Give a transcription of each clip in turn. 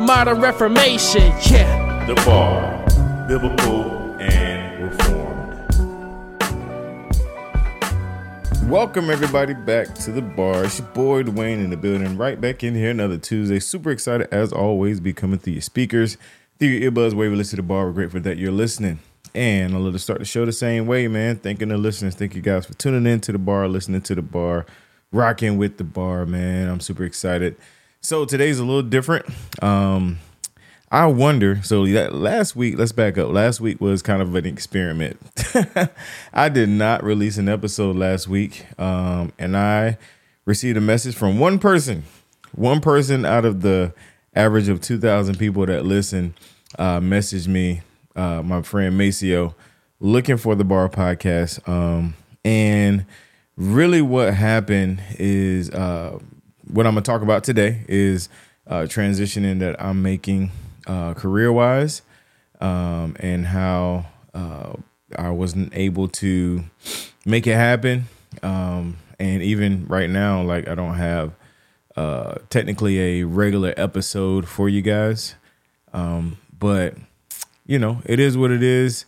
modern reformation. Yeah. The Bar, Biblical and Reformed. Welcome everybody back to the bar. It's your boy Dawain in the building, right back in here another Tuesday. Super excited as always, be coming through your speakers, through your earbuds, wherever you listen to the bar. We're grateful that you're listening. And I'd love to start the show the same way, man. Thanking the listeners. Thank you guys for tuning in to the bar, listening to the bar, rocking with the bar, man. I'm super excited. So today's a little different. Um, I wonder. So that last week, let's back up. Last week was kind of an experiment. I did not release an episode last week, um, and I received a message from one person. One person out of the average of two thousand people that listen uh, messaged me, uh, my friend Maceo, looking for the Bar Podcast. Um, and really, what happened is uh, what I'm gonna talk about today is uh, transitioning that I'm making uh, career wise, um, and how uh, I wasn't able to make it happen. Um, and even right now, like I don't have uh, technically a regular episode for you guys, um, but you know it is what it is.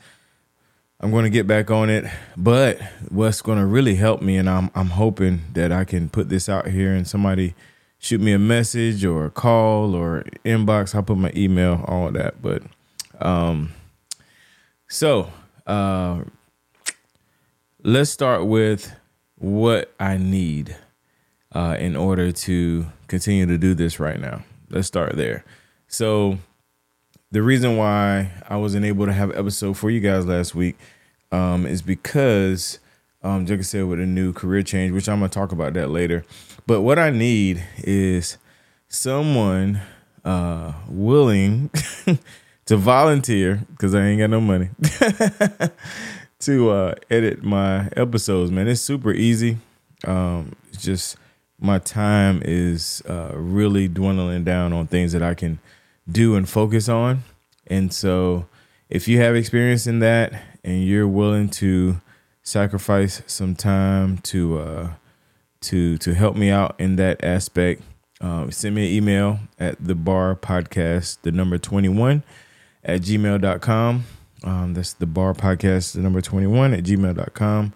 I'm going to get back on it. But what's going to really help me, and I'm I'm hoping that I can put this out here and somebody shoot me a message or a call or inbox. I'll put my email, all of that. But um, so uh, let's start with what I need uh, in order to continue to do this right now. Let's start there. So the reason why I wasn't able to have an episode for you guys last week um, is because, um, like I said, with a new career change, which I'm gonna talk about that later. But what I need is someone uh, willing to volunteer because I ain't got no money to uh, edit my episodes. Man, it's super easy. Um, it's just my time is uh, really dwindling down on things that I can do and focus on. And so, if you have experience in that and you're willing to sacrifice some time to uh, to to help me out in that aspect, um, send me an email at the bar podcast, the number 21 at gmail.com. Um, that's the bar podcast, the number 21 at gmail.com.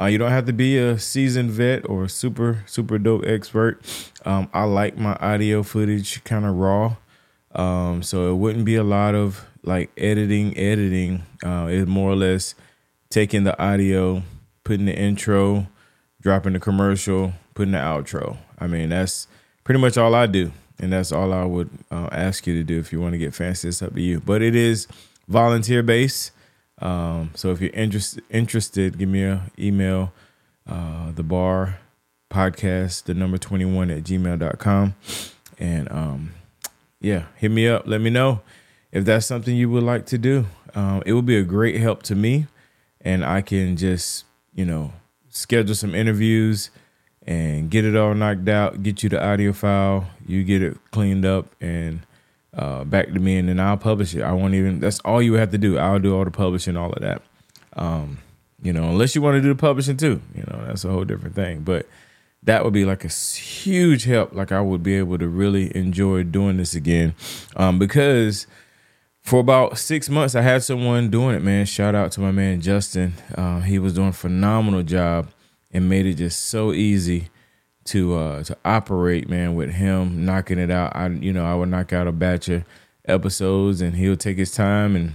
Uh, you don't have to be a seasoned vet or super, super dope expert. Um, I like my audio footage kind of raw. Um, so it wouldn't be a lot of like editing, editing. Uh, it's more or less taking the audio, putting the intro, dropping the commercial, putting the outro. I mean, that's pretty much all I do. And that's all I would uh, ask you to do. If you want to get fancy, it's up to you. But it is volunteer based. Um, so if you're interested, interested, give me an email, uh, the bar podcast, the number 21 at gmail.com. And um, yeah, hit me up. Let me know if that's something you would like to do. Um, it would be a great help to me. And I can just, you know, schedule some interviews and get it all knocked out, get you the audio file, you get it cleaned up and uh, back to me, and then I'll publish it. I won't even. That's all you have to do. I'll do all the publishing, all of that. Um, you know, unless you want to do the publishing too. You know, that's a whole different thing. But that would be like a huge help. Like I would be able to really enjoy doing this again, um, because for about six months, I had someone doing it, man. Shout out to my man Justin. Uh, he was doing a phenomenal job and made it just so easy to uh, to operate, man. With him knocking it out, I you know I would knock out a batch of episodes, and he'll take his time and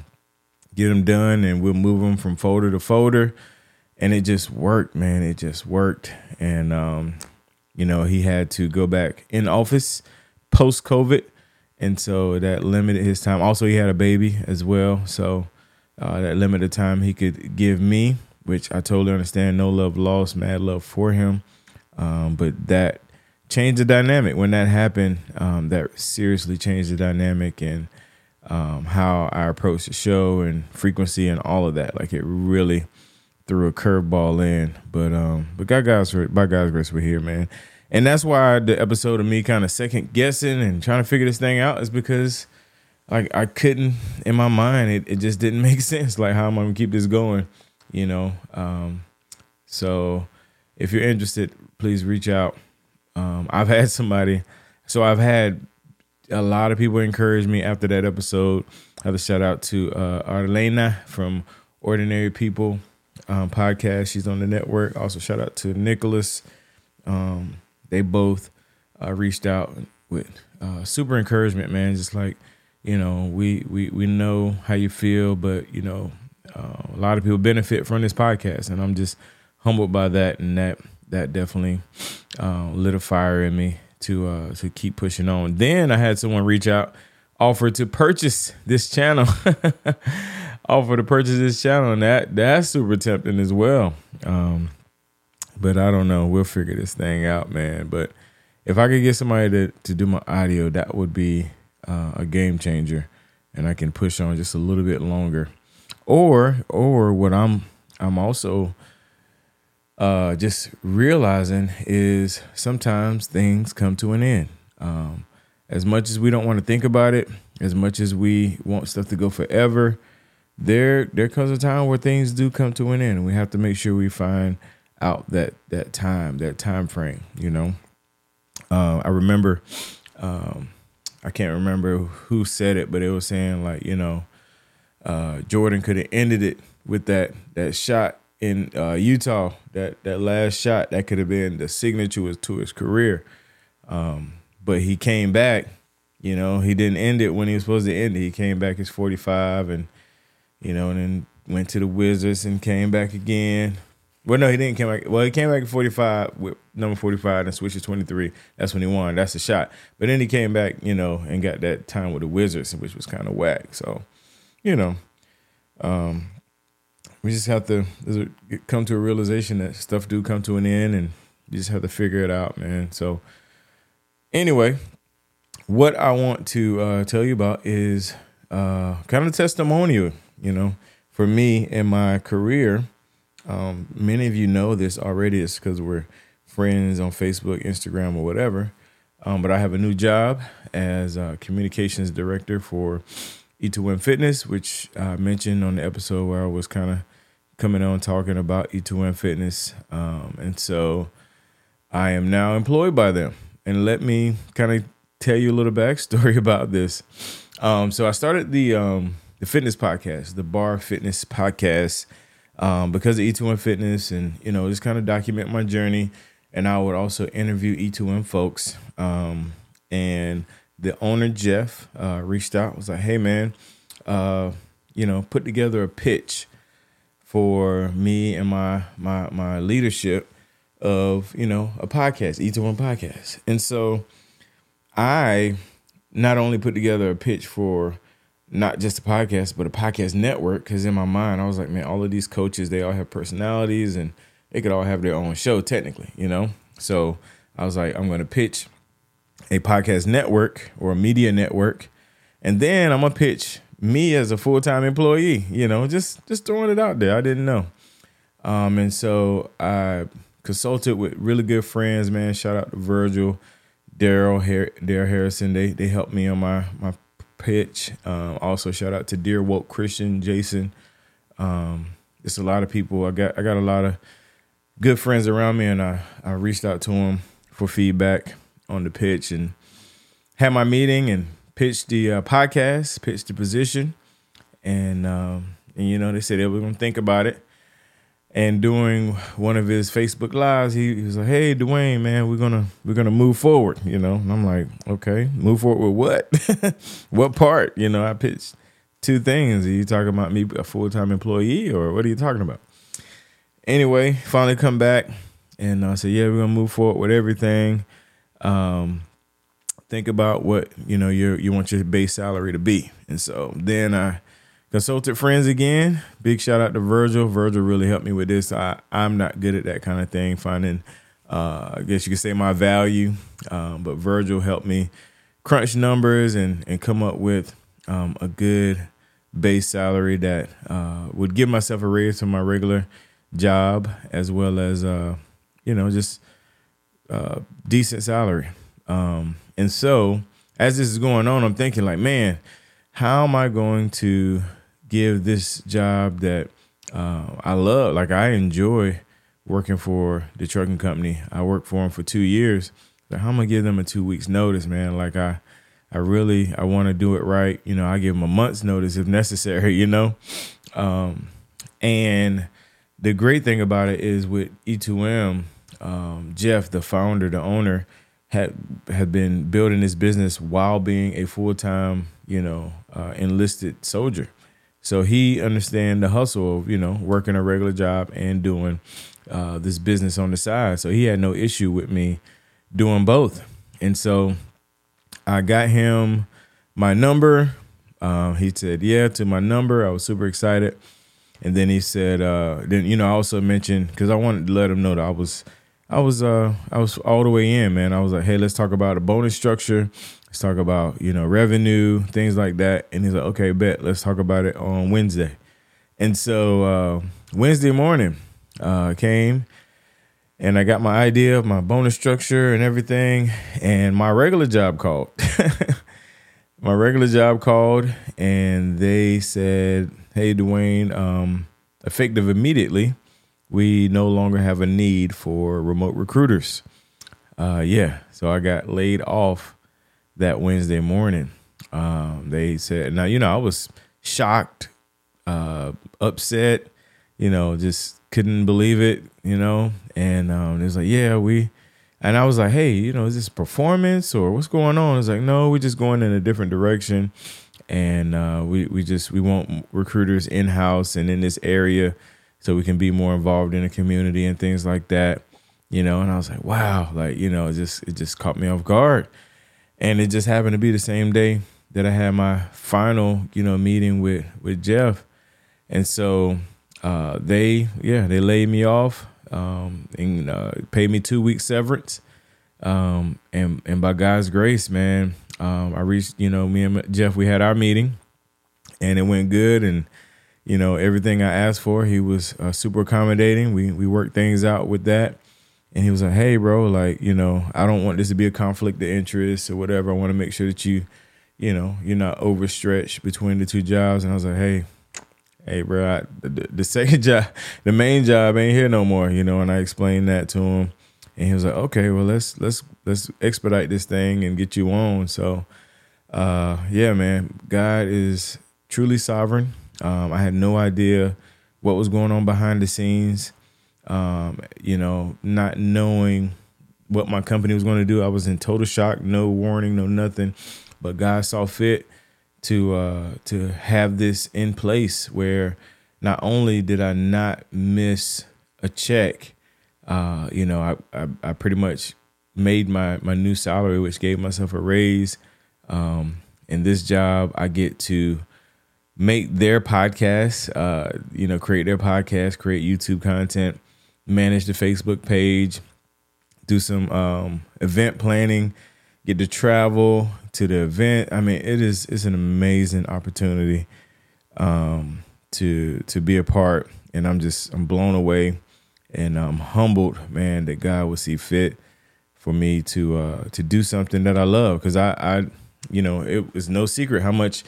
get them done, and we'll move them from folder to folder, and it just worked, man. It just worked, and um, you know he had to go back in office post COVID and so that limited his time. Also, he had a baby as well, so uh, that limited time he could give me, which I totally understand. No love lost, mad love for him, um, but that changed the dynamic when that happened. Um, that seriously changed the dynamic and um, how I approach the show and frequency and all of that. Like it really threw a curveball in, but um, but God guys, by God's grace, we're here, man. And that's why the episode of me kind of second guessing and trying to figure this thing out is because like I couldn't in my mind it, it just didn't make sense. Like how am I gonna keep this going? You know? Um, so if you're interested, please reach out. Um, I've had somebody so I've had a lot of people encourage me after that episode. I have a shout out to uh Arlena from Ordinary People um, podcast. She's on the network. Also shout out to Nicholas. Um, they both uh, reached out with uh, super encouragement, man. Just like you know, we we we know how you feel, but you know, uh, a lot of people benefit from this podcast, and I'm just humbled by that, and that that definitely uh, lit a fire in me to uh, to keep pushing on. Then I had someone reach out, offer to purchase this channel, offer to purchase this channel, and that that's super tempting as well. Um, but I don't know. We'll figure this thing out, man. But if I could get somebody to, to do my audio, that would be uh, a game changer, and I can push on just a little bit longer. Or or what I'm I'm also uh, just realizing is sometimes things come to an end. Um, as much as we don't want to think about it, as much as we want stuff to go forever, there there comes a time where things do come to an end, and we have to make sure we find out that that time, that time frame. You know, uh, I remember, um, I can't remember who said it, but it was saying like, you know, uh, Jordan could have ended it with that that shot in uh, Utah. That that last shot that could have been the signature to his career. Um, but he came back. You know, he didn't end it when he was supposed to end it. He came back as 45 and, you know, and then went to the Wizards and came back again. Well, no, he didn't come back. Well, he came back at 45 with number 45 and switched to 23. That's when he won. That's a shot. But then he came back, you know, and got that time with the Wizards, which was kind of whack. So, you know, um, we just have to come to a realization that stuff do come to an end and you just have to figure it out, man. So, anyway, what I want to uh, tell you about is uh, kind of testimonial, you know, for me in my career um, many of you know this already. It's because we're friends on Facebook, Instagram, or whatever. Um, but I have a new job as communications director for E2M Fitness, which I mentioned on the episode where I was kind of coming on talking about E2M Fitness. Um, and so I am now employed by them. And let me kind of tell you a little backstory about this. Um, so I started the um, the fitness podcast, the Bar Fitness Podcast um, because of E2M Fitness and, you know, just kind of document my journey. And I would also interview E2M folks. Um, and the owner, Jeff, uh, reached out, was like, hey, man, uh, you know, put together a pitch for me and my my my leadership of you know a podcast, E2M podcast. And so I not only put together a pitch for not just a podcast, but a podcast network. Because in my mind, I was like, man, all of these coaches, they all have personalities and they could all have their own show, technically, you know? So I was like, I'm going to pitch a podcast network or a media network. And then I'm going to pitch me as a full time employee, you know, just, just throwing it out there. I didn't know. Um, and so I consulted with really good friends, man. Shout out to Virgil, Daryl, Daryl Harrison. They they helped me on my my pitch. Um, also, shout out to Dear Woke Christian, Jason. Um, it's a lot of people. I got I got a lot of good friends around me, and I I reached out to them for feedback on the pitch and had my meeting and pitched the uh, podcast, pitched the position. and um, and you know they said they were gonna think about it. And during one of his Facebook lives, he, he was like, "Hey, Dawain, man, we're gonna we're gonna move forward," you know. And I'm like, "Okay, move forward with what? what part?" You know, I pitched two things. Are you talking about me a full time employee, or what are you talking about? Anyway, finally come back, and I said, "Yeah, we're gonna move forward with everything." Um, think about what you know you you want your base salary to be, and so then I consulted friends again. Big shout out to Virgil. Virgil really helped me with this. I I'm not good at that kind of thing, finding uh, I guess you could say my value, um, but Virgil helped me crunch numbers and and come up with um, a good base salary that uh, would give myself a raise from my regular job as well as uh, you know just uh, decent salary. Um, and so as this is going on, I'm thinking like, man, how am I going to give this job that uh, I love? Like I enjoy working for the trucking company. I worked for them for two years. So how am I give them a two weeks notice, man? Like I, I really I want to do it right. You know, I give them a month's notice if necessary. You know, um, and the great thing about it is with E2M, um, Jeff, the founder, the owner, had had been building this business while being a full time, you know, uh, enlisted soldier. So he understand the hustle of you know working a regular job and doing uh, this business on the side. So he had no issue with me doing both. And so I got him my number. Uh, he said yeah to my number. I was super excited. And then he said, uh, then you know, I also mentioned because I wanted to let him know that I was, I was, uh, I was all the way in, man. I was like, hey, let's talk about a bonus structure. Let's talk about you know revenue, things like that. And he's like, okay, bet. Let's talk about it on Wednesday. And so uh, Wednesday morning uh, came, and I got my idea of my bonus structure and everything. And my regular job called. my regular job called, and they said hey Dawain, um, effective immediately, we no longer have a need for remote recruiters. Uh, yeah, so I got laid off that Wednesday morning. Um, they said, now you know I was shocked, uh, upset, you know, just couldn't believe it, you know, and um, it was like, yeah, we. And I was like, hey, you know, is this performance or what's going on? It's like, no, we're just going in a different direction and uh, we we just we want recruiters in house and in this area so we can be more involved in the community and things like that you know and i was like wow like you know it just it just caught me off guard and it just happened to be the same day that i had my final you know meeting with with jeff and so uh, they yeah they laid me off um, and uh, paid me two weeks severance um, and and by god's grace man um, I reached, you know, me and Jeff, we had our meeting and it went good. And, you know, everything I asked for, he was uh, super accommodating. We, we worked things out with that. And he was like, hey, bro, like, you know, I don't want this to be a conflict of interest or whatever. I want to make sure that you, you know, you're not overstretched between the two jobs. And I was like, hey, hey, bro, I, the, the second job, the main job ain't here no more, you know. And I explained that to him and he was like, okay, well let's let's let's expedite this thing and get you on. So, uh, yeah, man, God is truly sovereign. Um, I had no idea what was going on behind the scenes. Um, you know, not knowing what my company was going to do, I was in total shock. No warning, no nothing. But God saw fit to uh, to have this in place where not only did I not miss a check uh, you know, I, I, I pretty much made my my new salary, which gave myself a raise. Um, in this job, I get to make their podcast, uh, you know, create their podcast, create YouTube content, manage the Facebook page, do some um, event planning, get to travel to the event. I mean, it is it's an amazing opportunity um, to to be a part, and I'm just I'm blown away and I'm humbled, man, that God would see fit for me to uh, to do something that I love. Because I, I, you know, it was no secret how much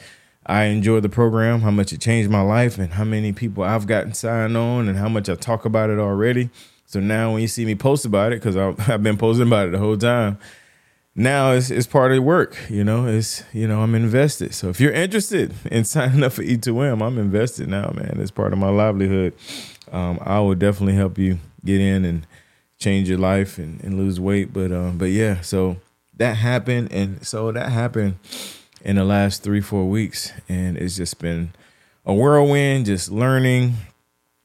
I enjoyed the program, how much it changed my life, and how many people I've gotten signed on, and how much I talk about it already. So now when you see me post about it, because I've been posting about it the whole time, now it's, it's part of the work. You know, it's you know I'm invested. So if you're interested in signing up for E2M, I'm invested now, man. It's part of my livelihood. Um, I will definitely help you get in and change your life and, and lose weight. But um, but yeah, so that happened, and so that happened in the last three four weeks, and it's just been a whirlwind, just learning.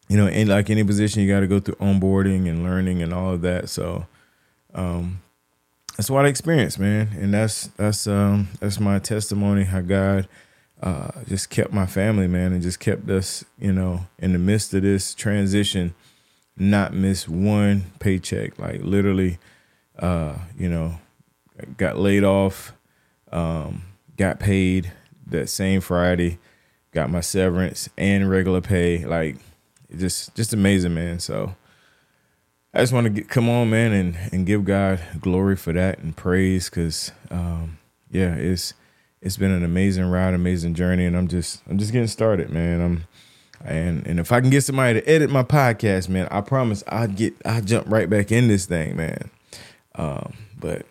You know, in like any position, you got to go through onboarding and learning and all of that. So, um, that's what I experienced, man, and that's that's um that's my testimony how God uh, just kept my family, man, and just kept us, you know, in the midst of this transition, not miss one paycheck. Like literally, uh, you know, got laid off, um, got paid that same Friday, got my severance and regular pay. Like, just just amazing, man. So I just want to get, come on, man, and and give God glory for that and praise, because um, yeah, it's it's been an amazing ride, amazing journey, and I'm just I'm just getting started, man. I'm and and if I can get somebody to edit my podcast, man, I promise I'll get I jump right back in this thing, man. Um, but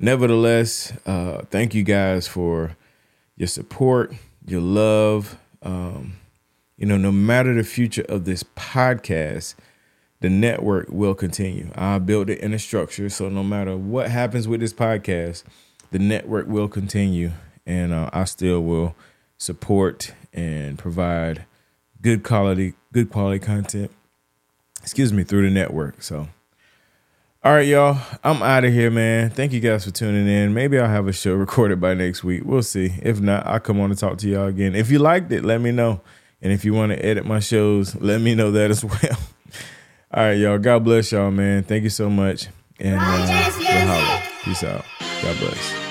nevertheless, uh, thank you guys for your support, your love. Um, you know, no matter the future of this podcast the network will continue. I built it in a structure, so no matter what happens with this podcast, the network will continue, and uh, I still will support and provide good quality, good quality content. Excuse me, through the network. So, all right, y'all, I'm out of here, man. Thank you guys for tuning in. Maybe I'll have a show recorded by next week. We'll see. If not, I'll come on and talk to y'all again. If you liked it, let me know. And if you want to edit my shows, let me know that as well. All right, y'all. God bless y'all, man. Thank you so much. And uh, we'll Peace out. God bless.